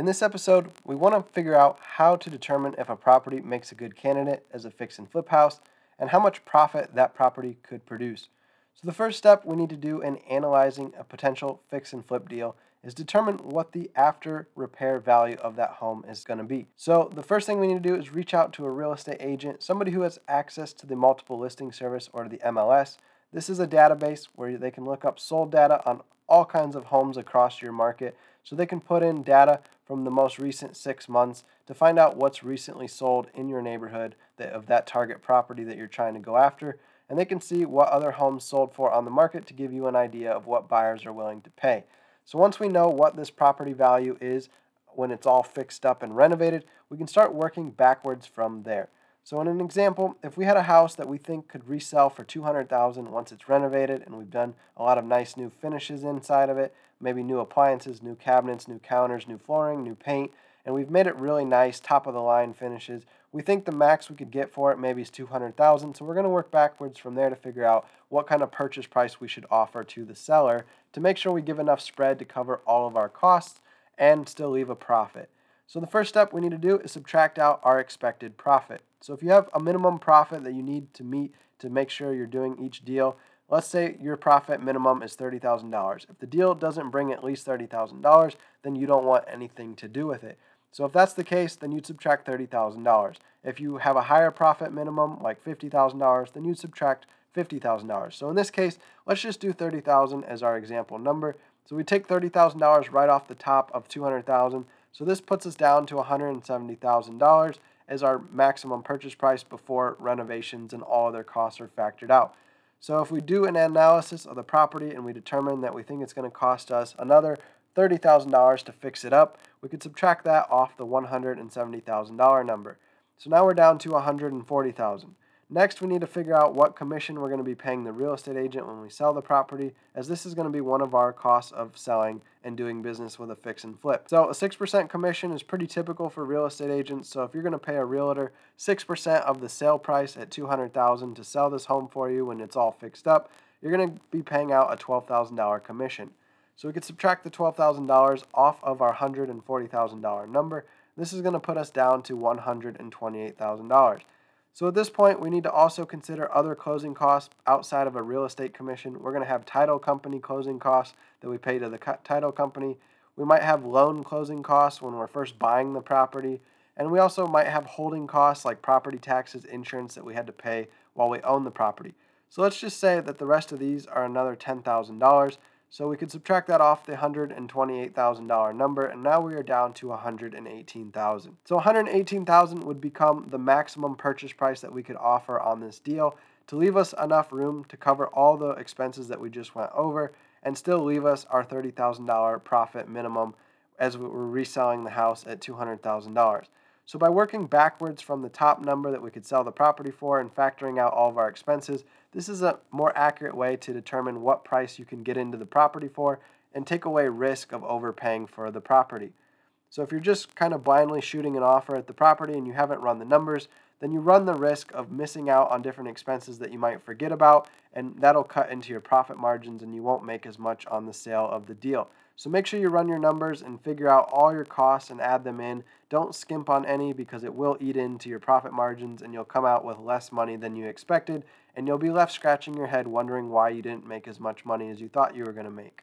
In this episode, we want to figure out how to determine if a property makes a good candidate as a fix and flip house and how much profit that property could produce. So, the first step we need to do in analyzing a potential fix and flip deal is determine what the after repair value of that home is going to be. So, the first thing we need to do is reach out to a real estate agent, somebody who has access to the multiple listing service or the MLS. This is a database where they can look up sold data on all kinds of homes across your market. So they can put in data from the most recent six months to find out what's recently sold in your neighborhood that, of that target property that you're trying to go after. And they can see what other homes sold for on the market to give you an idea of what buyers are willing to pay. So once we know what this property value is when it's all fixed up and renovated, we can start working backwards from there. So in an example, if we had a house that we think could resell for 200,000 once it's renovated and we've done a lot of nice new finishes inside of it, maybe new appliances, new cabinets, new counters, new flooring, new paint, and we've made it really nice, top of the line finishes. We think the max we could get for it maybe is 200,000, so we're going to work backwards from there to figure out what kind of purchase price we should offer to the seller to make sure we give enough spread to cover all of our costs and still leave a profit. So the first step we need to do is subtract out our expected profit. So if you have a minimum profit that you need to meet to make sure you're doing each deal, let's say your profit minimum is $30,000. If the deal doesn't bring at least $30,000, then you don't want anything to do with it. So if that's the case, then you'd subtract $30,000. If you have a higher profit minimum, like $50,000, then you'd subtract $50,000. So in this case, let's just do 30,000 as our example number. So we take $30,000 right off the top of 200,000. So this puts us down to $170,000 as our maximum purchase price before renovations and all other costs are factored out. So if we do an analysis of the property and we determine that we think it's going to cost us another $30,000 to fix it up, we could subtract that off the $170,000 number. So now we're down to 140,000. Next, we need to figure out what commission we're going to be paying the real estate agent when we sell the property, as this is going to be one of our costs of selling and doing business with a fix and flip. So, a 6% commission is pretty typical for real estate agents. So, if you're going to pay a realtor 6% of the sale price at 200,000 to sell this home for you when it's all fixed up, you're going to be paying out a $12,000 commission. So, we could subtract the $12,000 off of our $140,000 number. This is going to put us down to $128,000. So at this point, we need to also consider other closing costs outside of a real estate commission. We're going to have title company closing costs that we pay to the title company. We might have loan closing costs when we're first buying the property. And we also might have holding costs like property taxes, insurance that we had to pay while we own the property. So let's just say that the rest of these are another $10,000. So we could subtract that off the $128,000 number, and now we are down to 118,000. So 118,000 would become the maximum purchase price that we could offer on this deal to leave us enough room to cover all the expenses that we just went over and still leave us our $30,000 profit minimum as we're reselling the house at $200,000. So by working backwards from the top number that we could sell the property for and factoring out all of our expenses, this is a more accurate way to determine what price you can get into the property for and take away risk of overpaying for the property. So if you're just kind of blindly shooting an offer at the property and you haven't run the numbers, then you run the risk of missing out on different expenses that you might forget about, and that'll cut into your profit margins and you won't make as much on the sale of the deal. So make sure you run your numbers and figure out all your costs and add them in. Don't skimp on any because it will eat into your profit margins and you'll come out with less money than you expected and you'll be left scratching your head wondering why you didn't make as much money as you thought you were going to make.